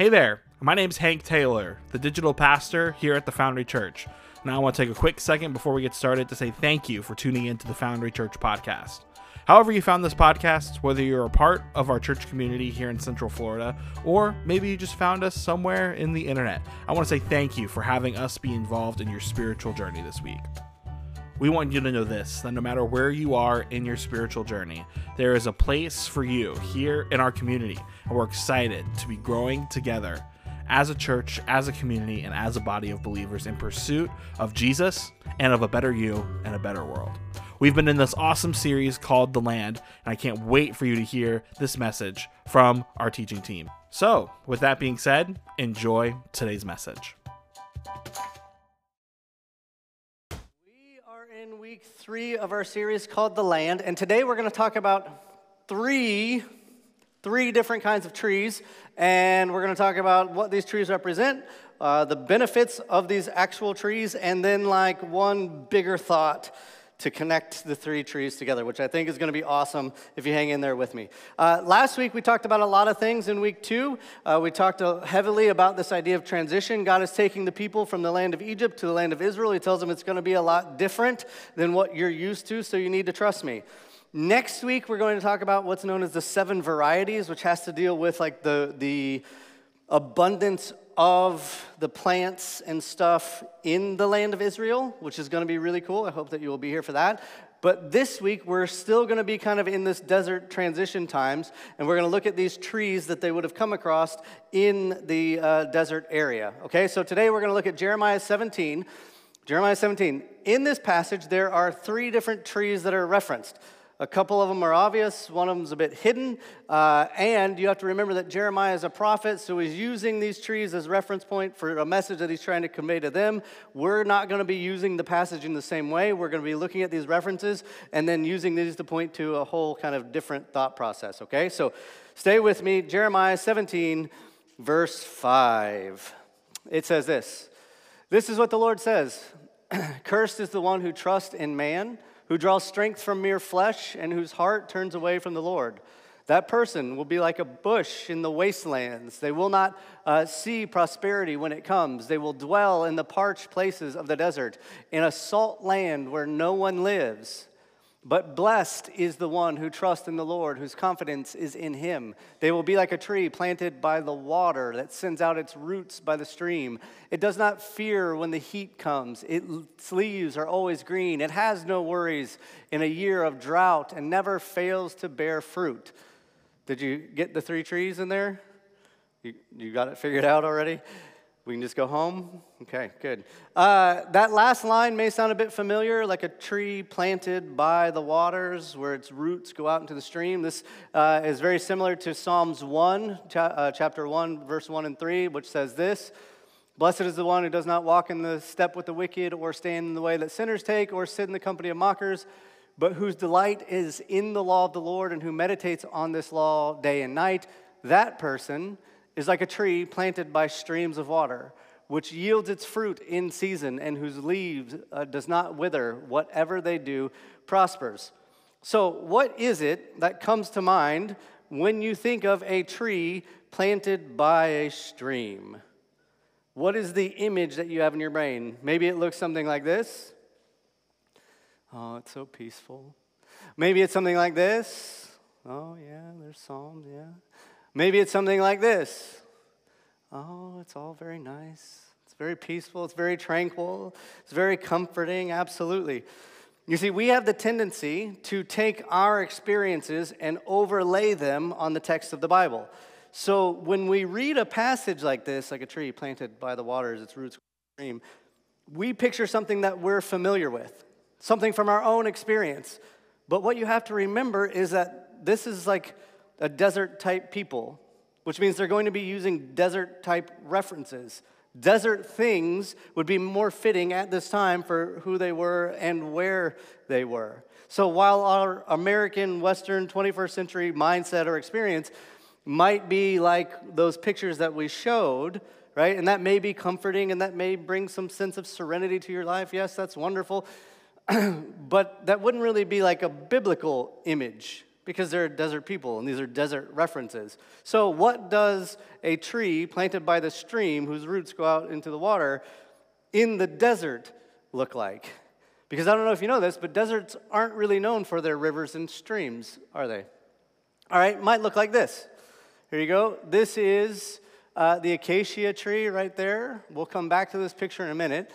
Hey there, my name's Hank Taylor, the digital pastor here at the Foundry Church. Now, I want to take a quick second before we get started to say thank you for tuning into the Foundry Church podcast. However, you found this podcast, whether you're a part of our church community here in Central Florida, or maybe you just found us somewhere in the internet, I want to say thank you for having us be involved in your spiritual journey this week. We want you to know this that no matter where you are in your spiritual journey, there is a place for you here in our community, and we're excited to be growing together as a church, as a community, and as a body of believers in pursuit of Jesus and of a better you and a better world. We've been in this awesome series called The Land, and I can't wait for you to hear this message from our teaching team. So, with that being said, enjoy today's message. In week three of our series called The Land, and today we're going to talk about three, three different kinds of trees, and we're going to talk about what these trees represent, uh, the benefits of these actual trees, and then like one bigger thought to connect the three trees together, which I think is going to be awesome if you hang in there with me. Uh, last week, we talked about a lot of things in week two. Uh, we talked uh, heavily about this idea of transition. God is taking the people from the land of Egypt to the land of Israel. He tells them it's going to be a lot different than what you're used to, so you need to trust me. Next week, we're going to talk about what's known as the seven varieties, which has to deal with like the, the abundance of the plants and stuff in the land of Israel, which is going to be really cool. I hope that you will be here for that. But this week, we're still going to be kind of in this desert transition times, and we're going to look at these trees that they would have come across in the uh, desert area. Okay, so today we're going to look at Jeremiah 17. Jeremiah 17. In this passage, there are three different trees that are referenced. A couple of them are obvious, one of them's a bit hidden. Uh, and you have to remember that Jeremiah is a prophet, so he's using these trees as reference point for a message that he's trying to convey to them. We're not going to be using the passage in the same way. We're going to be looking at these references and then using these to point to a whole kind of different thought process, okay? So stay with me. Jeremiah 17, verse 5. It says this This is what the Lord says Cursed is the one who trusts in man who draws strength from mere flesh and whose heart turns away from the Lord. That person will be like a bush in the wastelands. They will not uh, see prosperity when it comes. They will dwell in the parched places of the desert, in a salt land where no one lives. But blessed is the one who trusts in the Lord, whose confidence is in him. They will be like a tree planted by the water that sends out its roots by the stream. It does not fear when the heat comes, its leaves are always green. It has no worries in a year of drought and never fails to bear fruit. Did you get the three trees in there? You, you got it figured out already? We can just go home? Okay, good. Uh, that last line may sound a bit familiar, like a tree planted by the waters where its roots go out into the stream. This uh, is very similar to Psalms 1, cha- uh, chapter 1, verse 1 and 3, which says this Blessed is the one who does not walk in the step with the wicked, or stand in the way that sinners take, or sit in the company of mockers, but whose delight is in the law of the Lord, and who meditates on this law day and night. That person is like a tree planted by streams of water, which yields its fruit in season and whose leaves uh, does not wither. Whatever they do prospers. So, what is it that comes to mind when you think of a tree planted by a stream? What is the image that you have in your brain? Maybe it looks something like this. Oh, it's so peaceful. Maybe it's something like this. Oh, yeah, there's Psalms, yeah. Maybe it's something like this. Oh, it's all very nice. It's very peaceful. It's very tranquil. It's very comforting. Absolutely. You see, we have the tendency to take our experiences and overlay them on the text of the Bible. So when we read a passage like this, like a tree planted by the waters, its roots stream, we picture something that we're familiar with, something from our own experience. But what you have to remember is that this is like a desert type people, which means they're going to be using desert type references. Desert things would be more fitting at this time for who they were and where they were. So while our American, Western, 21st century mindset or experience might be like those pictures that we showed, right? And that may be comforting and that may bring some sense of serenity to your life. Yes, that's wonderful. but that wouldn't really be like a biblical image because they're desert people and these are desert references. So, what does a tree planted by the stream whose roots go out into the water in the desert look like? Because I don't know if you know this, but deserts aren't really known for their rivers and streams, are they? All right, might look like this. Here you go. This is uh, the acacia tree right there. We'll come back to this picture in a minute.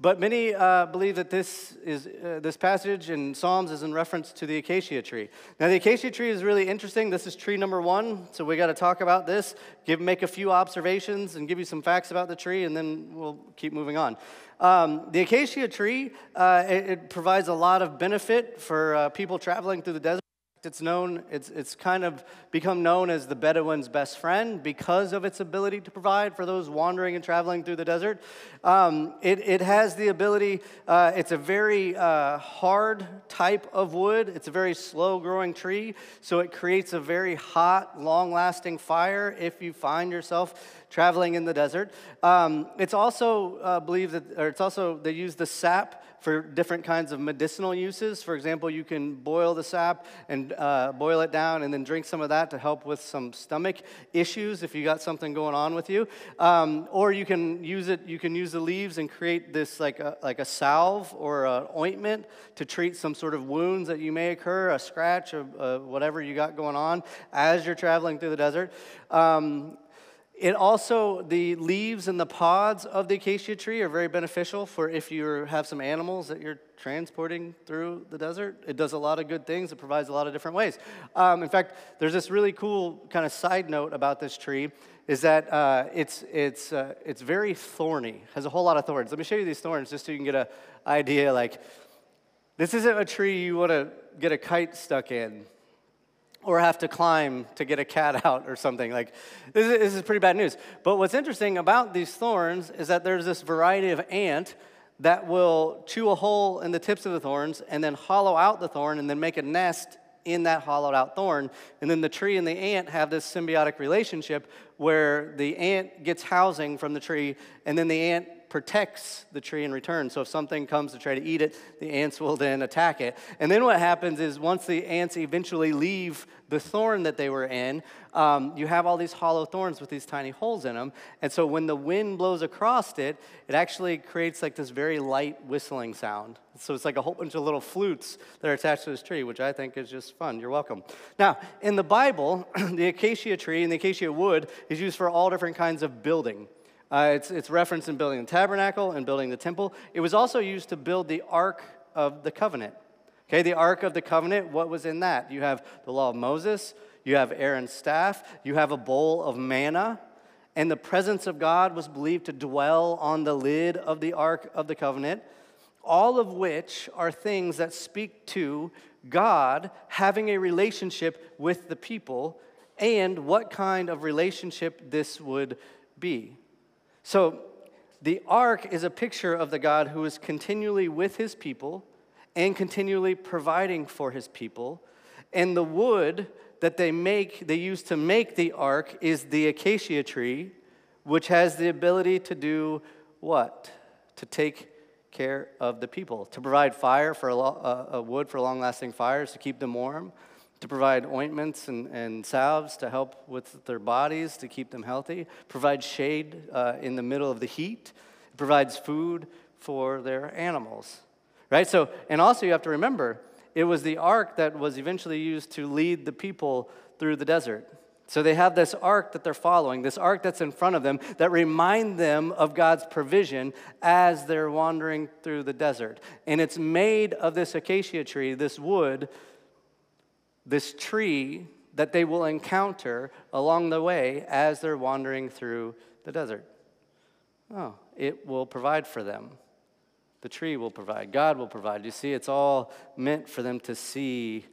But many uh, believe that this, is, uh, this passage in Psalms is in reference to the acacia tree. Now, the acacia tree is really interesting. This is tree number one, so we got to talk about this, give, make a few observations, and give you some facts about the tree, and then we'll keep moving on. Um, the acacia tree, uh, it, it, provides a lot of benefit for uh, people traveling through the desert. It's known, it's, it's kind of become known as the Bedouin's best friend because of its ability to provide for those wandering and traveling through the desert. Um, it, it has the ability, uh, it's a very uh, hard type of wood. It's a very slow growing tree, so it creates a very hot, long lasting fire if you find yourself traveling in the desert. Um, it's also uh, believed that, or it's also, they use the sap for different kinds of medicinal uses. For example, you can boil the sap and uh, boil it down and then drink some of that to help with some stomach issues if you got something going on with you. Um, or you can use it, you can use the leaves and create this like a, like a salve or an ointment to treat some sort of wounds that you may occur, a scratch, or uh, whatever you got going on as you're traveling through the desert. Um, it also, the leaves and the pods of the acacia tree are very beneficial for if you have some animals that you're transporting through the desert. It does a lot of good things, it provides a lot of different ways. Um, in fact, there's this really cool kind of side note about this tree is that uh, it's, it's, uh, it's very thorny, has a whole lot of thorns. Let me show you these thorns just so you can get an idea. Like, this isn't a tree you want to get a kite stuck in or have to climb to get a cat out or something. Like, this is, this is, pretty bad news. But what's interesting about these thorns is that there's this variety of ant that will chew a hole in the tips of the thorns and then hollow out the thorn and then make a nest in that hollowed out thorn. And then the tree and the ant have this symbiotic relationship where the ant gets housing from the tree and then the ant protects the tree in return. So if something comes to try to eat it, the ants will then attack it. And then what happens is once the ants eventually leave the thorn that they were in, um, you have all these hollow thorns with these tiny holes in them. And so when the wind blows across it, it actually creates like this very light whistling sound. So it's like a whole bunch of little flutes that are attached to this tree, which I think is just fun. You're welcome. Now, in the Bible, the acacia tree and the acacia wood is used for all different kinds of building. Uh, it's, it's referenced in building the tabernacle and building the temple. It was also used to build the Ark of the Covenant. Okay, the Ark of the Covenant, what was in that? You have the law of Moses, you have Aaron's staff, you have a bowl of manna, and the presence of God was believed to dwell on the lid of the Ark of the Covenant, all of which are things that speak to God having a relationship with the people and what kind of relationship this would be. So, the ark is a picture of the God who is continually with his people and continually providing for his people. And the wood that they make, they use to make the ark is the acacia tree, which has the ability to do what? To take care of the people, to provide fire for a, lo- uh, wood for long lasting fires, to keep them warm, to provide ointments and, and salves to help with their bodies, to keep them healthy, provide shade uh, in the middle of the heat, it provides food for their animals. Right? So, and also you have to remember, it was the ark that was eventually used to lead the people through the desert. So they have this ark that they're following, this ark that's in front of them that remind them of God's provision as they're wandering through the desert. And it's made of this acacia tree, this wood this tree that they will encounter along the way as they're wandering through the desert. Oh, it will provide for them. The tree will provide. God will provide. You see, it's all meant for them to see,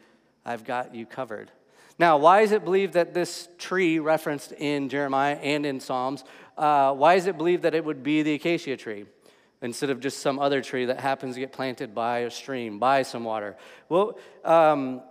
I've got you covered. Now, why is it believed that this tree referenced in Jeremiah and in Psalms, uh, why is it believed that it would be the acacia tree? instead of just some other tree that happens to get planted by a stream, by some water. Well, um,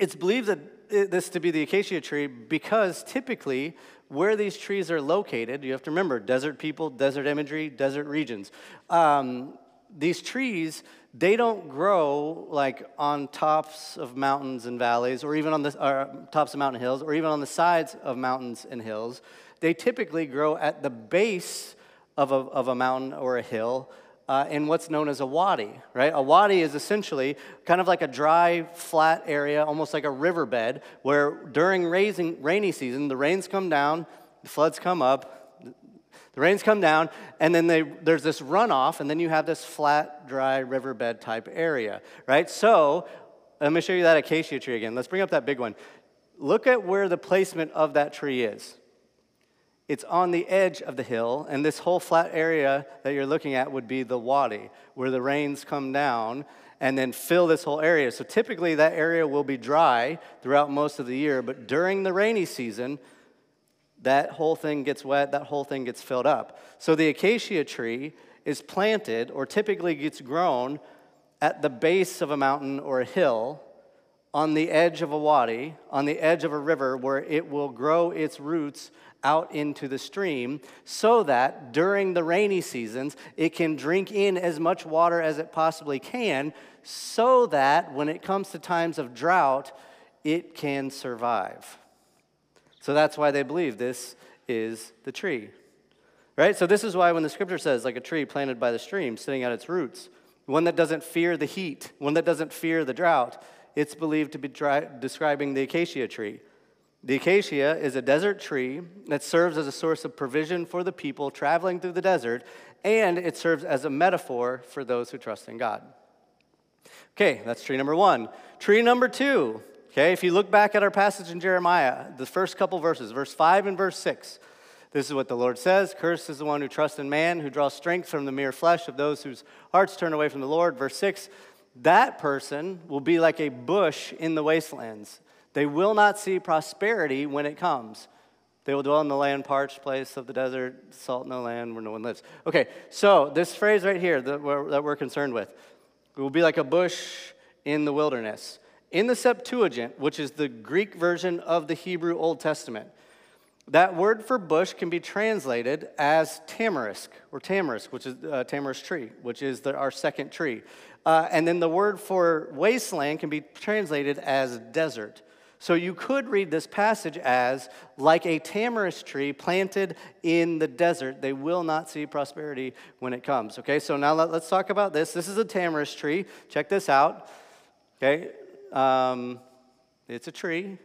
it's believed that this to be the acacia tree because typically where these trees are located, you have to remember desert people, desert imagery, desert regions. Um, these trees, they don't grow like on tops of mountains and valleys, or even on the or tops of mountain hills, or even on the sides of mountains and hills. They typically grow at the base of a, of a mountain or a hill uh, in what's known as a wadi, right? A wadi is essentially kind of like a dry, flat area, almost like a riverbed, where during raising, rainy season, the rains come down, the floods come up, the rains come down, and then they, there's this runoff, and then you have this flat, dry riverbed type area, right? So, let me show you that acacia tree again. Let's bring up that big one. Look at where the placement of that tree is. It's on the edge of the hill, and this whole flat area that you're looking at would be the wadi, where the rains come down and then fill this whole area. So typically, that area will be dry throughout most of the year, but during the rainy season, that whole thing gets wet, that whole thing gets filled up. So the acacia tree is planted or typically gets grown at the base of a mountain or a hill on the edge of a wadi, on the edge of a river where it will grow its roots out into the stream so that during the rainy seasons it can drink in as much water as it possibly can so that when it comes to times of drought it can survive. So that's why they believe this is the tree. Right? So this is why when the scripture says, like a tree planted by the stream, sitting at its roots, one that doesn't fear the heat, one that doesn't fear the drought, it's believed to be dry, describing the acacia tree. The acacia is a desert tree that serves as a source of provision for the people traveling through the desert, and it serves as a metaphor for those who trust in God. Okay, that's tree number one. Tree number two Okay, if you look back at our passage in Jeremiah, the first couple verses, verse 5 and verse 6, this is what the Lord says Cursed is the one who trusts in man, who draws strength from the mere flesh of those whose hearts turn away from the Lord. Verse 6 That person will be like a bush in the wastelands. They will not see prosperity when it comes. They will dwell in the land, parched place of the desert, salt in the land where no one lives. Okay, so this phrase right here that we're, that we're concerned with it will be like a bush in the wilderness. In the Septuagint, which is the Greek version of the Hebrew Old Testament, that word for bush can be translated as tamarisk, or tamarisk, which is a uh, tamarisk tree, which is the, our second tree. Uh, and then the word for wasteland can be translated as desert. So you could read this passage as like a tamarisk tree planted in the desert. They will not see prosperity when it comes. Okay, so now let, us talk about this. This is a tamarisk tree. Check this out. Okay, um, it's a tree.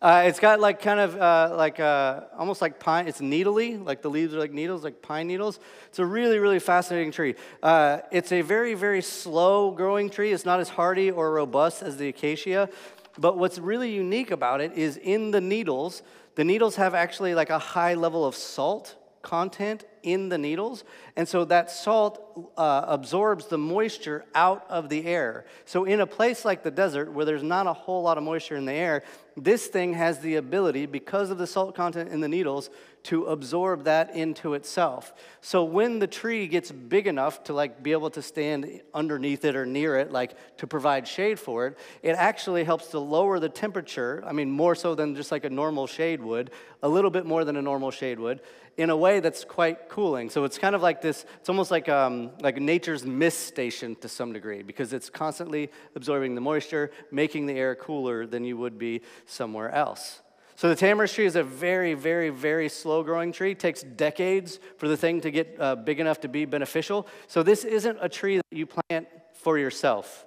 Uh, it's got like kind of uh, like uh, almost like pine. It's needly, like the leaves are like needles, like pine needles. It's a really, really fascinating tree. Uh, it's a very, very slow growing tree. It's not as hardy or robust as the acacia. But what's really unique about it is in the needles, the needles have actually like a high level of salt content in the needles. And so that salt uh, absorbs the moisture out of the air. So, in a place like the desert where there's not a whole lot of moisture in the air, this thing has the ability, because of the salt content in the needles, to absorb that into itself. So when the tree gets big enough to like be able to stand underneath it or near it, like to provide shade for it, it actually helps to lower the temperature. I mean, more so than just like a normal shade would, a little bit more than a normal shade would, in a way that's quite cooling. So it's kind of like this. It's almost like um, like nature's mist station to some degree because it's constantly absorbing the moisture, making the air cooler than you would be somewhere else. So the tamarisk tree is a very, very, very slow growing tree. It takes decades for the thing to get uh, big enough to be beneficial. So this isn't a tree that you plant for yourself.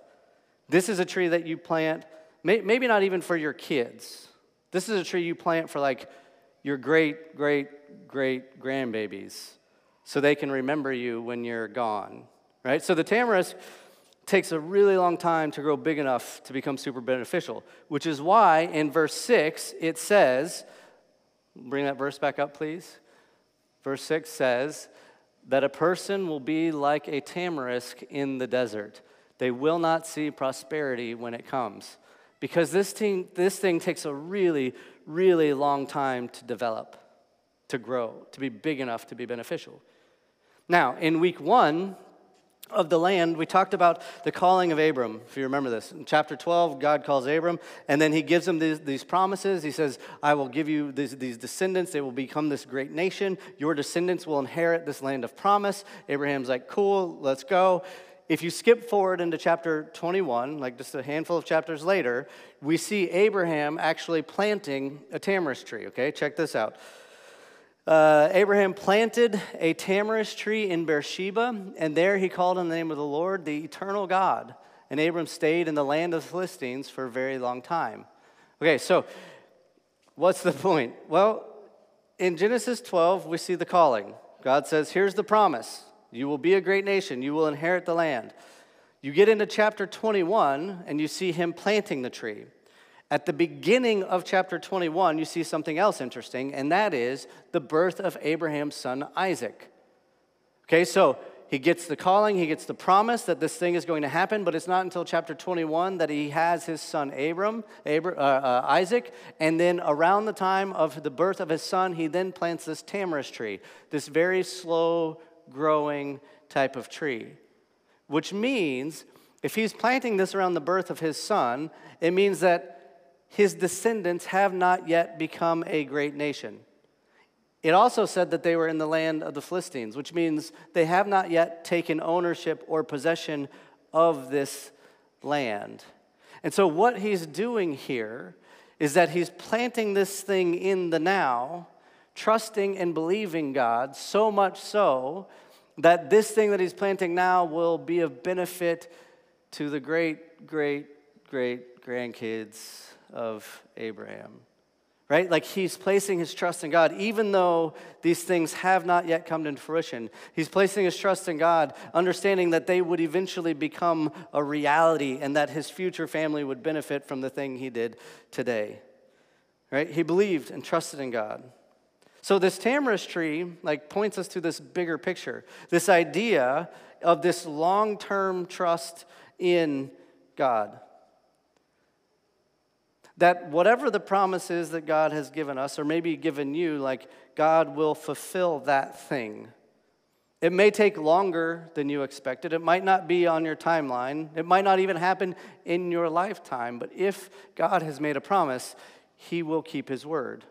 This is a tree that you plant, may, maybe not even for your kids. This is a tree you plant for like your great, great, great grandbabies so they can remember you when you're gone, right? So the tamarisk takes a really long time to grow big enough to become super beneficial, which is why in verse 6 it says, bring that verse back up, please. Verse 6 says that a person will be like a tamarisk in the desert. They will not see prosperity when it comes. Because this thing, this thing takes a really, really long time to develop, to grow, to be big enough to be beneficial. Now, in week one, of the land, we talked about the calling of Abram, if you remember this. In chapter 12, God calls Abram, and then he gives him these, these promises. He says, I will give you these, these descendants. They will become this great nation. Your descendants will inherit this land of promise. Abraham's like, cool, let's go. If you skip forward into chapter 21, like just a handful of chapters later, we see Abraham actually planting a tamarisk tree. Okay, check this out. Uh, Abraham planted a tamarisk tree in Beersheba, and there he called on the name of the Lord, the eternal God. And Abram stayed in the land of the Philistines for a very long time. Okay, so what's the point? Well, in Genesis 12, we see the calling. God says, Here's the promise you will be a great nation, you will inherit the land. You get into chapter 21, and you see him planting the tree. At the beginning of chapter 21, you see something else interesting, and that is the birth of Abraham's son Isaac. Okay, so he gets the calling, he gets the promise that this thing is going to happen, but it's not until chapter 21 that he has his son Abram, Abra, uh, uh, Isaac, and then around the time of the birth of his son, he then plants this tamarisk tree, this very slow growing type of tree, which means if he's planting this around the birth of his son, it means that his descendants have not yet become a great nation. It also said that they were in the land of the Philistines, which means they have not yet taken ownership or possession of this land. And so, what he's doing here is that he's planting this thing in the now, trusting and believing God, so much so that this thing that he's planting now will be of benefit to the great, great, great grandkids of Abraham. Right? Like he's placing his trust in God, even though these things have not yet come to fruition. He's placing his trust in God, understanding that they would eventually become a reality and that his future family would benefit from the thing he did today. Right? He believed and trusted in God. So this tamarisk tree like points us to this bigger picture. This idea of this long-term trust in God that whatever the promise is that God has given us, or maybe given you, like God will fulfill that thing. It may take longer than you expected. It might not be on your timeline. It might not even happen in your lifetime. But if God has made a promise, He will keep His word.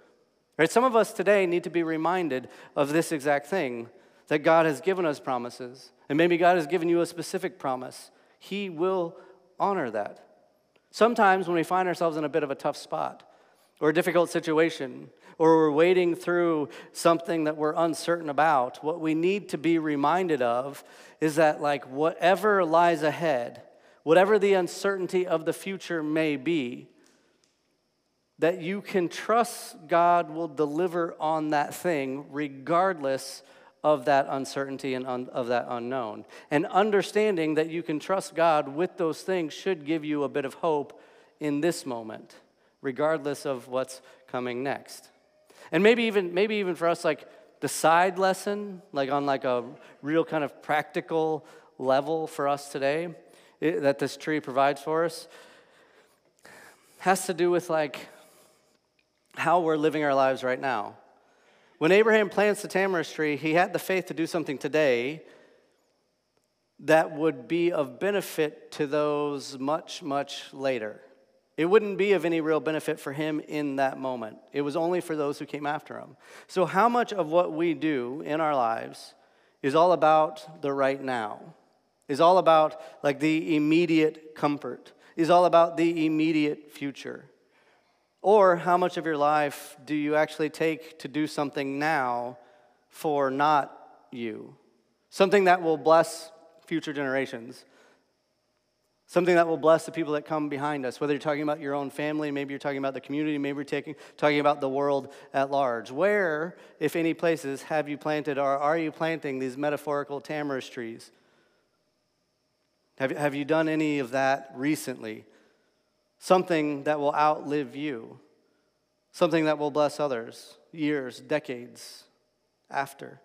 Right? Some of us today need to be reminded of this exact thing that God has given us promises. And maybe God has given you a specific promise. He will honor that. Sometimes when we find ourselves in a bit of a tough spot or a difficult situation, or we're wading through something that we're uncertain about, what we need to be reminded of is that, like, whatever lies ahead, whatever the uncertainty of the future may be, that you can trust God will deliver on that thing regardless of that uncertainty and un- of that unknown. And understanding that you can trust God with those things should give you a bit of hope in this moment, regardless of what's coming next. And maybe even maybe even for us like the side lesson, like on like a real kind of practical level for us today it, that this tree provides for us has to do with like how we're living our lives right now. When Abraham plants the tamarisk tree, he had the faith to do something today that would be of benefit to those much, much later. It wouldn't be of any real benefit for him in that moment. It was only for those who came after him. So, how much of what we do in our lives is all about the right now? Is all about like the immediate comfort? Is all about the immediate future? Or how much of your life do you actually take to do something now for not you? Something that will bless future generations. Something that will bless the people that come behind us, whether you're talking about your own family, maybe you're talking about the community, maybe you're taking, talking about the world at large. Where, if any places, have you planted or are you planting these metaphorical tamarisk trees? Have, have you done any of that recently? Something that will outlive you, something that will bless others years, decades after.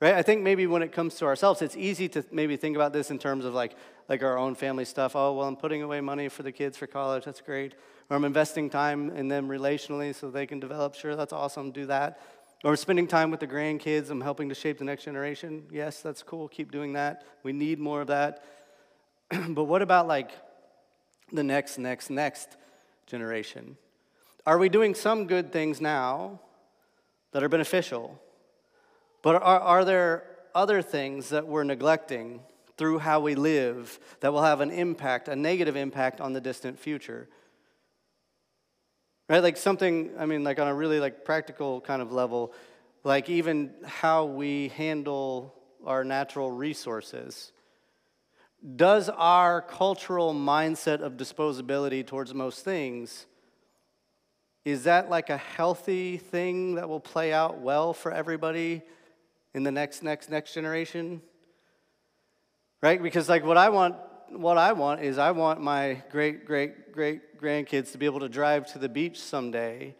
Right? I think maybe when it comes to ourselves, it's easy to maybe think about this in terms of like, like our own family stuff. Oh, well, I'm putting away money for the kids for college. That's great. Or I'm investing time in them relationally so they can develop. Sure, that's awesome. Do that. Or spending time with the grandkids. I'm helping to shape the next generation. Yes, that's cool. Keep doing that. We need more of that. but what about like the next, next, next generation? Are we doing some good things now that are beneficial? But are, are there other things that we're neglecting through how we live that will have an impact, a negative impact on the distant future. Right? Like something, I mean, like on a really like practical kind of level, like even how we handle our natural resources. Does our cultural mindset of disposability towards most things is that like a healthy thing that will play out well for everybody in the next next next generation? Right? Because like what I want what I want is I want my great great great grandkids to be able to drive to the beach someday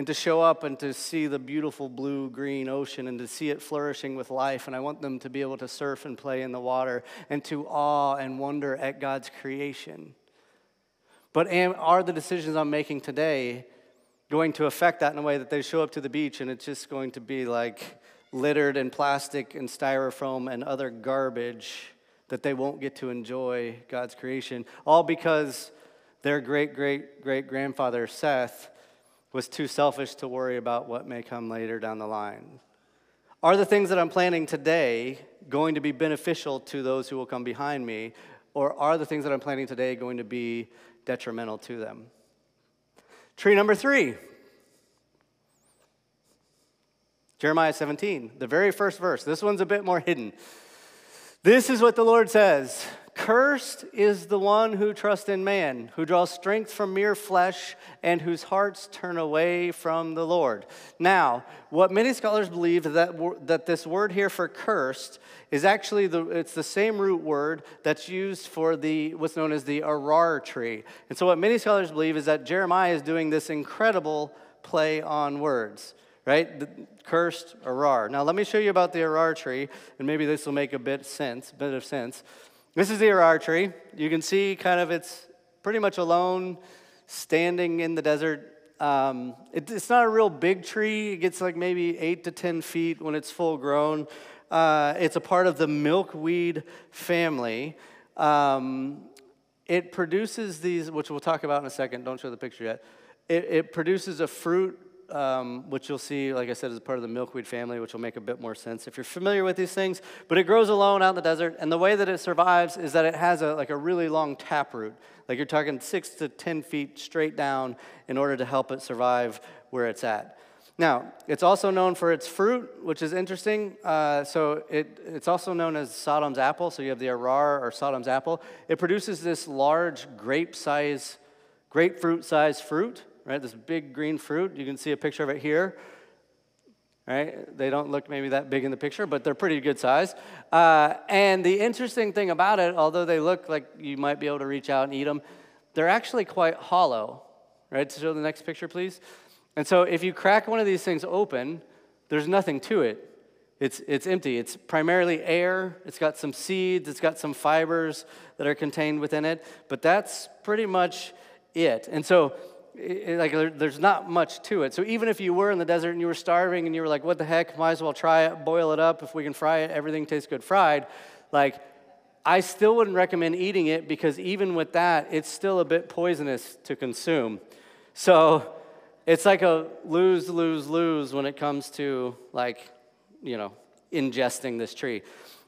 and to show up and to see the beautiful blue green ocean and to see it flourishing with life. And I want them to be able to surf and play in the water and to awe and wonder at God's creation. But am, are the decisions I'm making today going to affect that in a way that they show up to the beach and it's just going to be like littered in plastic and styrofoam and other garbage that they won't get to enjoy God's creation, all because their great great great grandfather Seth was too selfish to worry about what may come later down the line. Are the things that I'm planning today going to be beneficial to those who will come behind me, or are the things that I'm planning today going to be detrimental to them? Tree number three Jeremiah 17, the very first verse. This one's a bit more hidden. This is what the Lord says Cursed is the one who trusts in man, who draws strength from mere flesh, and whose hearts turn away from the Lord. Now, what many scholars believe that, that this word here for cursed is actually the, it's the same root word that's used for the what's known as the arar tree. And so what many scholars believe is that Jeremiah is doing this incredible play on words right? The cursed arar. Now let me show you about the arar tree, and maybe this will make a bit sense, bit of sense. This is the arar tree. You can see kind of it's pretty much alone, standing in the desert. Um, it, it's not a real big tree. It gets like maybe eight to 10 feet when it's full grown. Uh, it's a part of the milkweed family. Um, it produces these, which we'll talk about in a second. Don't show the picture yet. It, it produces a fruit um, which you'll see, like I said, is part of the milkweed family, which will make a bit more sense if you're familiar with these things. But it grows alone out in the desert, and the way that it survives is that it has a, like a really long taproot. Like you're talking six to 10 feet straight down in order to help it survive where it's at. Now, it's also known for its fruit, which is interesting. Uh, so it, it's also known as Sodom's apple. So you have the arar or Sodom's apple. It produces this large grape size, grapefruit size fruit right? This big green fruit. You can see a picture of it here. Right? They don't look maybe that big in the picture, but they're pretty good size. Uh, and the interesting thing about it, although they look like you might be able to reach out and eat them, they're actually quite hollow. Right? So show the next picture, please. And so if you crack one of these things open, there's nothing to it. It's, it's empty. It's primarily air. It's got some seeds. It's got some fibers that are contained within it. But that's pretty much it. And so it, like there's not much to it. So even if you were in the desert and you were starving and you were like, what the heck, might as well try it, boil it up. If we can fry it, everything tastes good fried. Like, I still wouldn't recommend eating it because even with that, it's still a bit poisonous to consume. So it's like a lose, lose, lose when it comes to like, you know, ingesting this tree.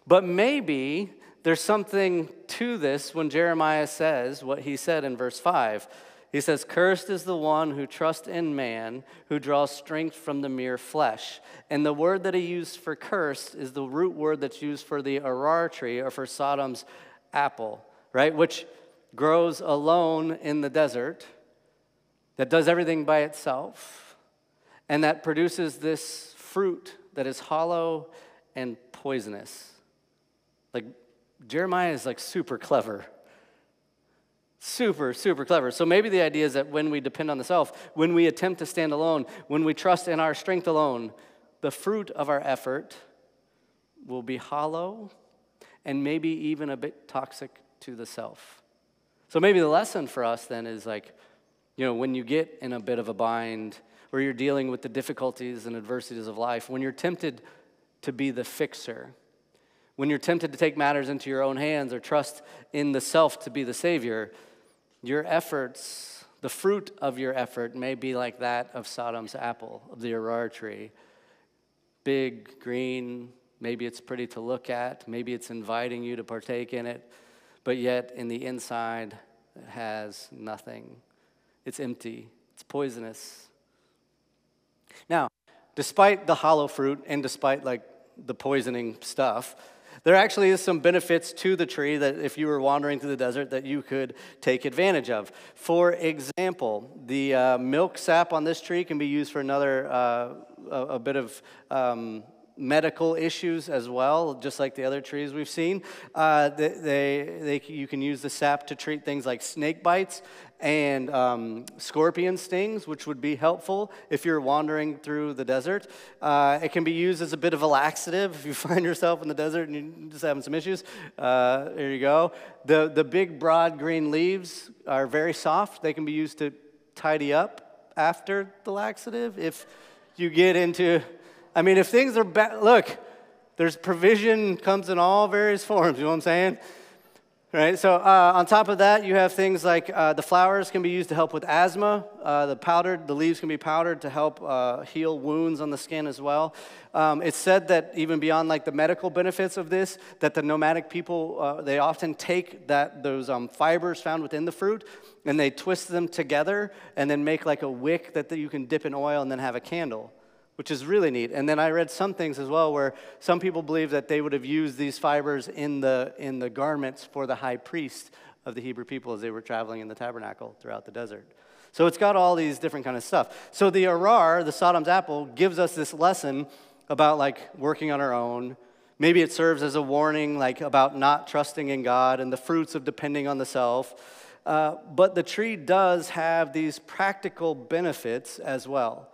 But maybe there's something to this when Jeremiah says what he said in verse 5 he says, Cursed is the one who trusts in man, who draws strength from the mere flesh. And the word that he used for cursed is the root word that's used for the arar tree or for Sodom's apple, right? Which grows alone in the desert, that does everything by itself, and that produces this fruit that is hollow and poisonous. Like, Jeremiah is like super clever Super, super clever. So maybe the idea is that when we depend on the self, when we attempt to stand alone, when we trust in our strength alone, the fruit of our effort will be hollow and maybe even a bit toxic to the self. So maybe the lesson for us then is like, you know, when you get in a bit of a bind or you're dealing with the difficulties and adversities of life, when you're tempted to be the fixer, when you're tempted to take matters into your own hands or trust in the self to be the savior, your efforts, the fruit of your effort, may be like that of Sodom's apple, of the arar tree. Big, green, Maybe it's pretty to look at, maybe it's inviting you to partake in it, but yet in the inside, it has nothing. It's empty, it's poisonous. Now, despite the hollow fruit and despite like the poisoning stuff, there actually is some benefits to the tree that if you were wandering through the desert that you could take advantage of. For example, the uh, milk sap on this tree can be used for another uh, a, a, bit of um, medical issues as well, just like the other trees we've seen. Uh, they, they, they, you can use the sap to treat things like snake bites and um, scorpion stings, which would be helpful if you're wandering through the desert. Uh, it can be used as a bit of a laxative if you find yourself in the desert and you're just having some issues. Uh, there you go. The, the big, broad green leaves are very soft. They can be used to tidy up after the laxative if you get into I mean, if things are bad, look, there's provision comes in all various forms, you know what I'm saying? Right, so uh, on top of that, you have things like uh, the flowers can be used to help with asthma. Uh, the powdered, the leaves can be powdered to help uh, heal wounds on the skin as well. Um, it's said that even beyond like the medical benefits of this, that the nomadic people uh, they often take that those um, fibers found within the fruit and they twist them together and then make like a wick that you can dip in oil and then have a candle which is really neat. And then I read some things as well where some people believe that they would have used these fibers in the, in the garments for the high priest of the Hebrew people as they were traveling in the tabernacle throughout the desert. So it's got all these different kind of stuff. So the arar, the Sodom's apple, gives us this lesson about like working on our own. Maybe it serves as a warning like about not trusting in God and the fruits of depending on the self. Uh, but the tree does have these practical benefits as well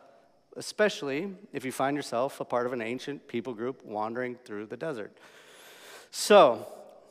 especially if you find yourself a part of an ancient people group wandering through the desert. So,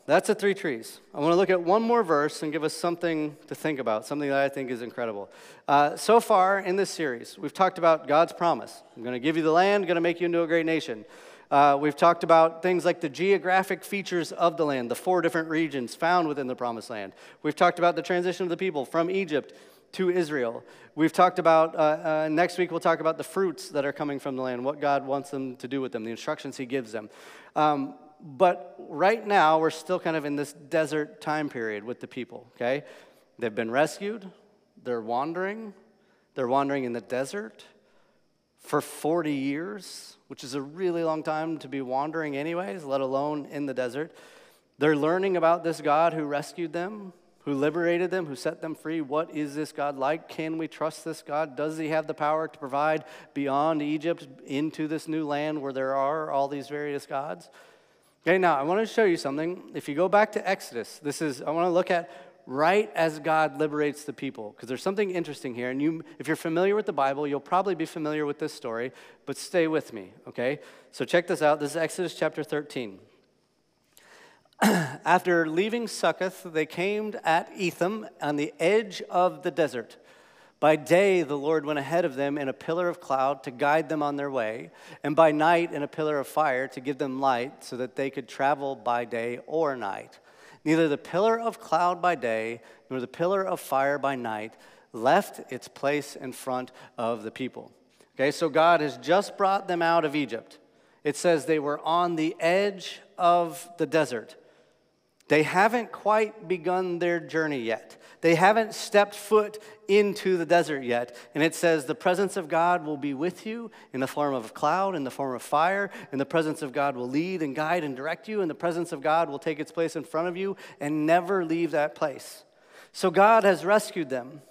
that's the three trees. I want to look at one more verse and give us something to think about, something that I think is incredible. Uh, so far in this series, we've talked about God's promise. I'm going to give you the land, going to make you into a great nation. Uh, we've talked about things like the geographic features of the land, the four different regions found within the promised land. We've talked about the transition of the people from Egypt to Israel. We've talked about, uh, uh, next week, we'll talk about the fruits that are coming from the land, what God wants them to do with them, the instructions He gives them. Um, but right now, we're still kind of in this desert time period with the people, okay? They've been rescued, they're wandering, they're wandering in the desert for 40 years, which is a really long time to be wandering, anyways, let alone in the desert. They're learning about this God who rescued them, who liberated them, who set them free. What is this God like? Can we trust this God? Does he have the power to provide beyond Egypt into this new land where there are all these various gods? Okay, now I want to show you something. If you go back to Exodus, this is, I want to look at right as God liberates the people, because there's something interesting here. And you, if you're familiar with the Bible, you'll probably be familiar with this story, but stay with me, okay? So check this out. This is Exodus chapter 13. After leaving Succoth, they came at Etham on the edge of the desert. By day, the Lord went ahead of them in a pillar of cloud to guide them on their way, and by night, in a pillar of fire to give them light so that they could travel by day or night. Neither the pillar of cloud by day nor the pillar of fire by night left its place in front of the people. Okay, so God has just brought them out of Egypt. It says they were on the edge of the desert. They haven't quite begun their journey yet. They haven't stepped foot into the desert yet. And it says, The presence of God will be with you in the form of a cloud, in the form of fire, and the presence of God will lead and guide and direct you, and the presence of God will take its place in front of you and never leave that place. So God has rescued them.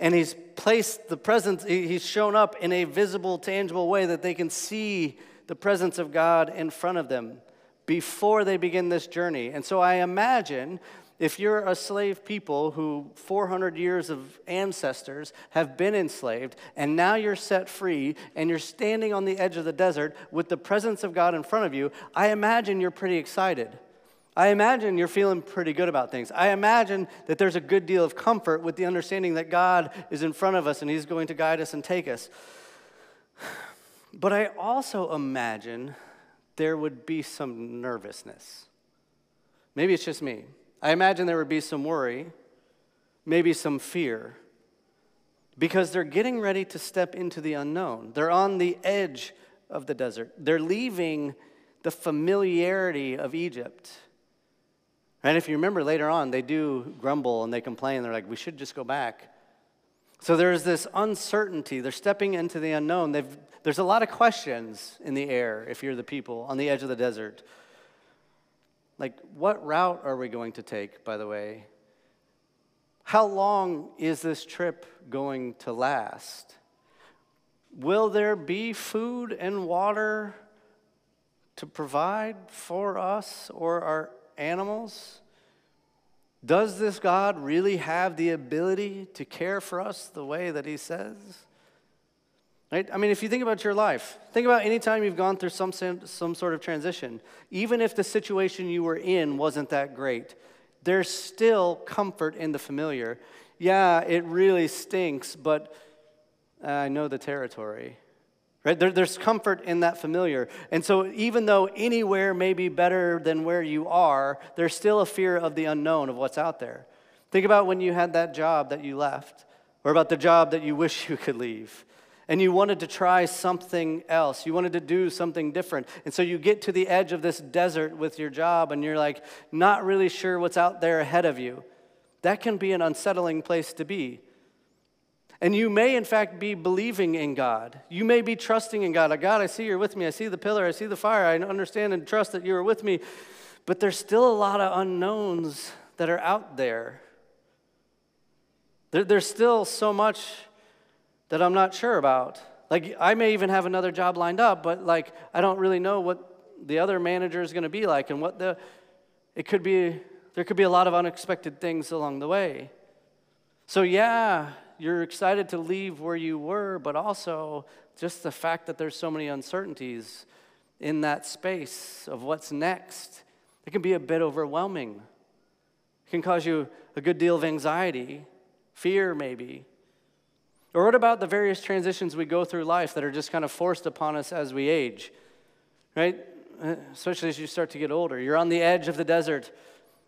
And he's placed the presence, he's shown up in a visible, tangible way that they can see the presence of God in front of them before they begin this journey. And so I imagine if you're a slave people who 400 years of ancestors have been enslaved and now you're set free and you're standing on the edge of the desert with the presence of God in front of you, I imagine you're pretty excited. I imagine you're feeling pretty good about things. I imagine that there's a good deal of comfort with the understanding that God is in front of us and He's going to guide us and take us. But I also imagine there would be some nervousness. Maybe it's just me. I imagine there would be some worry, maybe some fear, because they're getting ready to step into the unknown. They're on the edge of the desert. They're leaving the familiarity of Egypt. And if you remember later on, they do grumble and they complain. They're like, we should just go back. So there's this uncertainty. They're stepping into the unknown. They've, there's a lot of questions in the air if you're the people on the edge of the desert. Like, what route are we going to take, by the way? How long is this trip going to last? Will there be food and water to provide for us or our animals? Does this God really have the ability to care for us the way that He says? Right? I mean, if you think about your life, think about any time you've gone through some, some sort of transition, even if the situation you were in wasn't that great, there's still comfort in the familiar. Yeah, it really stinks, but uh, I know the territory. Right? There, there's comfort in that familiar. And so, even though anywhere may be better than where you are, there's still a fear of the unknown of what's out there. Think about when you had that job that you left, or about the job that you wish you could leave. And you wanted to try something else. You wanted to do something different. And so you get to the edge of this desert with your job, and you're like, not really sure what's out there ahead of you. That can be an unsettling place to be. And you may, in fact, be believing in God. You may be trusting in God. God, I see you're with me. I see the pillar. I see the fire. I understand and trust that you are with me. But there's still a lot of unknowns that are out there. there there's still so much that I'm not sure about. Like, I may even have another job lined up, but like, I don't really know what the other manager is going to be like and what the, it could be, there could be a lot of unexpected things along the way. So, yeah, you're excited to leave where you were, but also just the fact that there's so many uncertainties in that space of what's next. It can be a bit overwhelming. It can cause you a good deal of anxiety, fear, maybe. Or what about the various transitions we go through life that are just kind of forced upon us as we age? Right? Especially as you start to get older. You're on the edge of the desert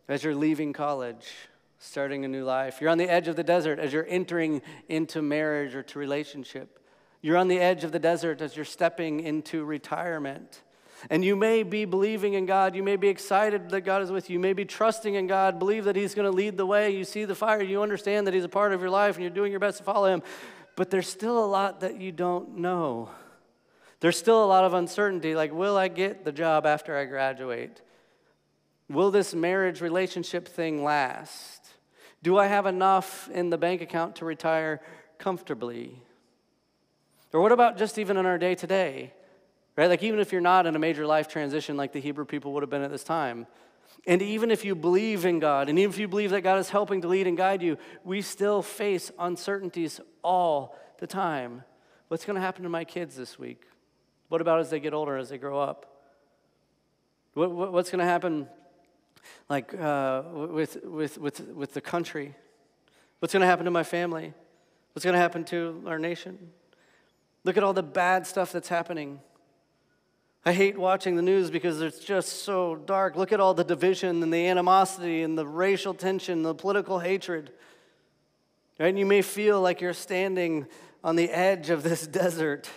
as you're leaving college starting a new life. You're on the edge of the desert as you're entering into marriage or to relationship. You're on the edge of the desert as you're stepping into retirement. And you may be believing in God. You may be excited that God is with you. You may be trusting in God, believe that He's going to lead the way. You see the fire. You understand that He's a part of your life and you're doing your best to follow Him. But there's still a lot that you don't know. There's still a lot of uncertainty like, will I get the job after I graduate? Will this marriage relationship thing last? Do I have enough in the bank account to retire comfortably? Or what about just even in our day to day? Right? Like, even if you're not in a major life transition like the Hebrew people would have been at this time, and even if you believe in God, and even if you believe that God is helping to lead and guide you, we still face uncertainties all the time. What's going to happen to my kids this week? What about as they get older, as they grow up? What, what, what's going to happen like uh, with, with, with, with the country? What's going to happen to my family? What's going to happen to our nation? Look at all the bad stuff that's happening. I hate watching the news because it's just so dark. Look at all the division and the animosity and the racial tension, the political hatred. And you may feel like you're standing on the edge of this desert.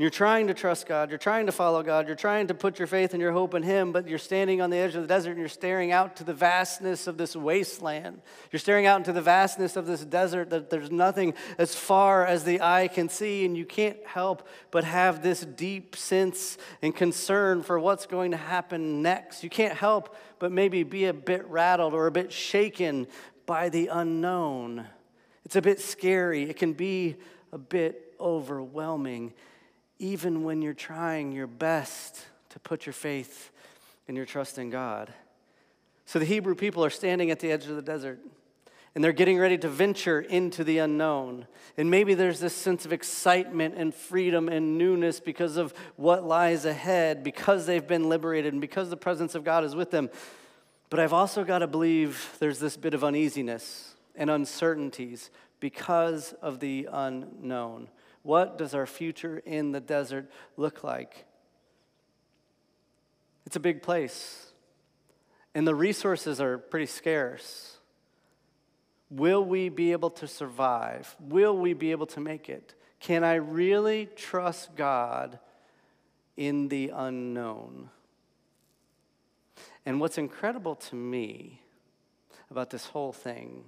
You're trying to trust God. You're trying to follow God. You're trying to put your faith and your hope in Him, but you're standing on the edge of the desert and you're staring out to the vastness of this wasteland. You're staring out into the vastness of this desert that there's nothing as far as the eye can see, and you can't help but have this deep sense and concern for what's going to happen next. You can't help but maybe be a bit rattled or a bit shaken by the unknown. It's a bit scary. It can be a bit overwhelming even when you're trying your best to put your faith and your trust in God. So the Hebrew people are standing at the edge of the desert and they're getting ready to venture into the unknown. And maybe there's this sense of excitement and freedom and newness because of what lies ahead, because they've been liberated and because the presence of God is with them. But I've also got to believe there's this bit of uneasiness and uncertainties because of the unknown. What does our future in the desert look like? It's a big place, and the resources are pretty scarce. Will we be able to survive? Will we be able to make it? Can I really trust God in the unknown. And what's incredible to me about this whole thing,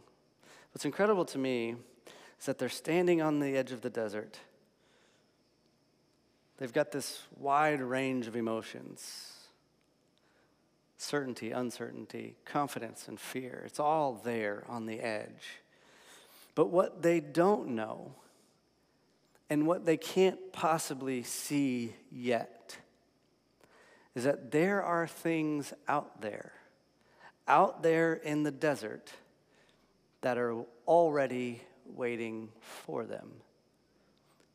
what's incredible to me is that they're standing on the edge of the desert. They've got this wide range of emotions certainty, uncertainty, confidence, and fear. It's all there on the edge. But what they don't know and what they can't possibly see yet is that there are things out there, out there in the desert, that are already waiting for them.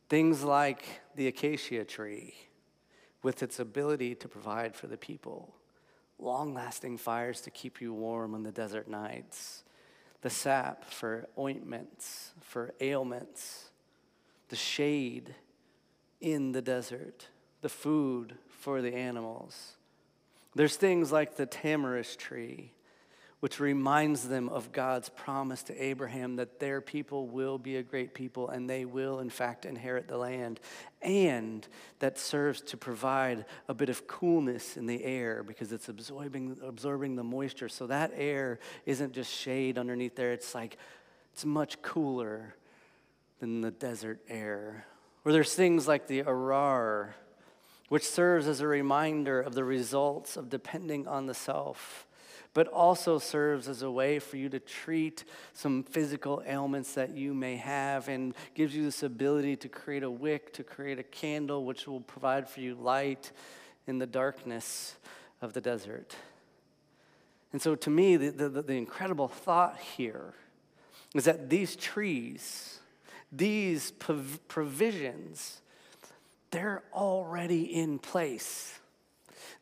Things like the acacia tree, with its ability to provide for the people, long lasting fires to keep you warm on the desert nights, the sap for ointments, for ailments, the shade in the desert, the food for the animals. There's things like the tamarisk tree, which reminds them of God's promise to Abraham that their people will be a great people and they will, in fact, inherit the land. And that serves to provide a bit of coolness in the air because it's absorbing, absorbing the moisture. So that air isn't just shade underneath there, it's like it's much cooler than the desert air. Or there's things like the arar, which serves as a reminder of the results of depending on the self but also serves as a way for you to treat some physical ailments that you may have and gives you this ability to create a wick, to create a candle, which will provide for you light in the darkness of the desert. And so, to me, the, the, the incredible thought here is that these trees, these provisions, they're already in place.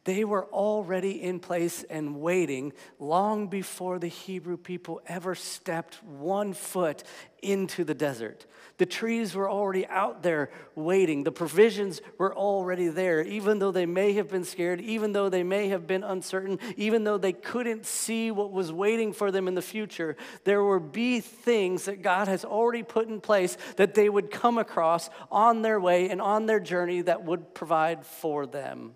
They were already in place and waiting long before the Hebrew people ever stepped one foot into the desert. The trees were already out there waiting. The provisions were already there, even though they may have been scared, even though they may have been uncertain, even though they couldn't see what was waiting for them in the future. There would be things that God has already put in place that they would come across on their way and on their journey that would provide for them.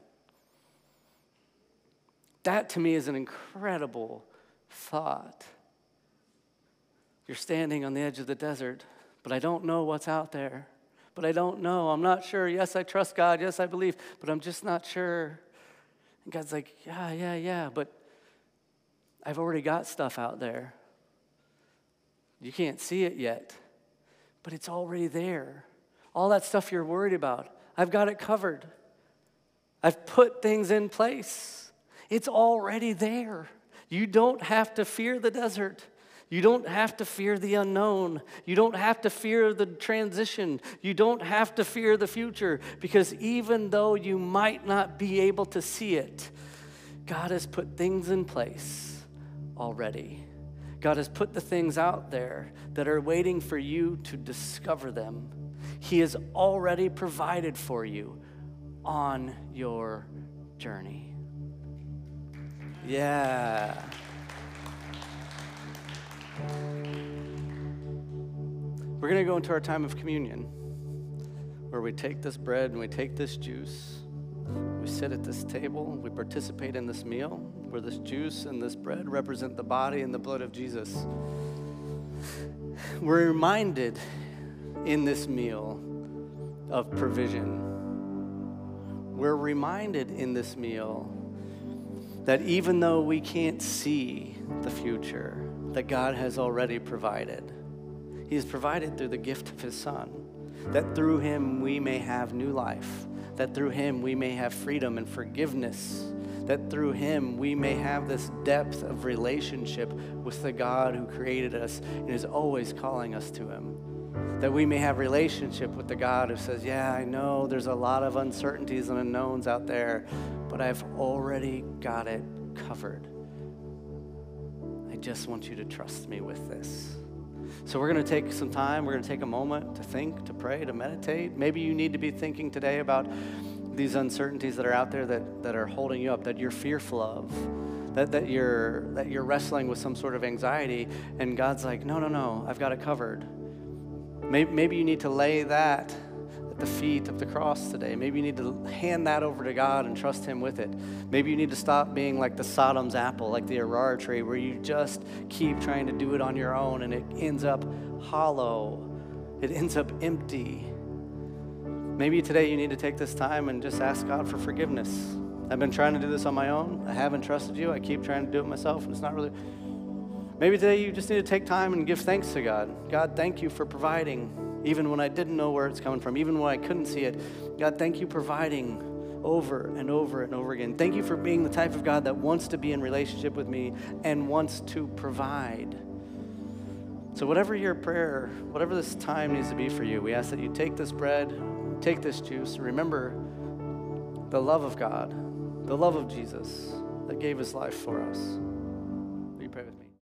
That to me is an incredible thought. You're standing on the edge of the desert, but I don't know what's out there. But I don't know. I'm not sure. Yes, I trust God. Yes, I believe, but I'm just not sure. And God's like, yeah, yeah, yeah, but I've already got stuff out there. You can't see it yet, but it's already there. All that stuff you're worried about, I've got it covered. I've put things in place. It's already there. You don't have to fear the desert. You don't have to fear the unknown. You don't have to fear the transition. You don't have to fear the future because even though you might not be able to see it, God has put things in place already. God has put the things out there that are waiting for you to discover them. He has already provided for you on your journey. Yeah. We're going to go into our time of communion where we take this bread and we take this juice. We sit at this table, we participate in this meal where this juice and this bread represent the body and the blood of Jesus. We're reminded in this meal of provision. We're reminded in this meal that even though we can't see the future, that God has already provided. He has provided through the gift of His Son, that through Him we may have new life, that through Him we may have freedom and forgiveness, that through Him we may have this depth of relationship with the God who created us and is always calling us to Him that we may have relationship with the God who says, "Yeah, I know there's a lot of uncertainties and unknowns out there, but I've already got it covered. I just want you to trust me with this." So we're going to take some time, we're going to take a moment to think, to pray, to meditate. Maybe you need to be thinking today about these uncertainties that are out there that, that are holding you up, that you're fearful of. That, that, you're, that you're wrestling with some sort of anxiety, and God's like, no, no, no, I've got it covered. Maybe, you need to lay that at the feet of the cross today. Maybe you need to hand that over to God and trust Him with it. Maybe you need to stop being like the Sodom's apple, like the Arar tree, where you just keep trying to do it on your own and it ends up hollow, it ends up empty. Maybe today you need to take this time and just ask God for forgiveness. I've been trying to do this on my own. I haven't trusted you. I keep trying to do it myself, and it's not really. Maybe today you just need to take time and give thanks to God. God, thank you for providing, even when I didn't know where it's coming from, even when I couldn't see it. God, thank you for providing over and over and over again. Thank you for being the type of God that wants to be in relationship with me and wants to provide. So, whatever your prayer, whatever this time needs to be for you, we ask that you take this bread, take this juice, remember the love of God, the love of Jesus that gave his life for us.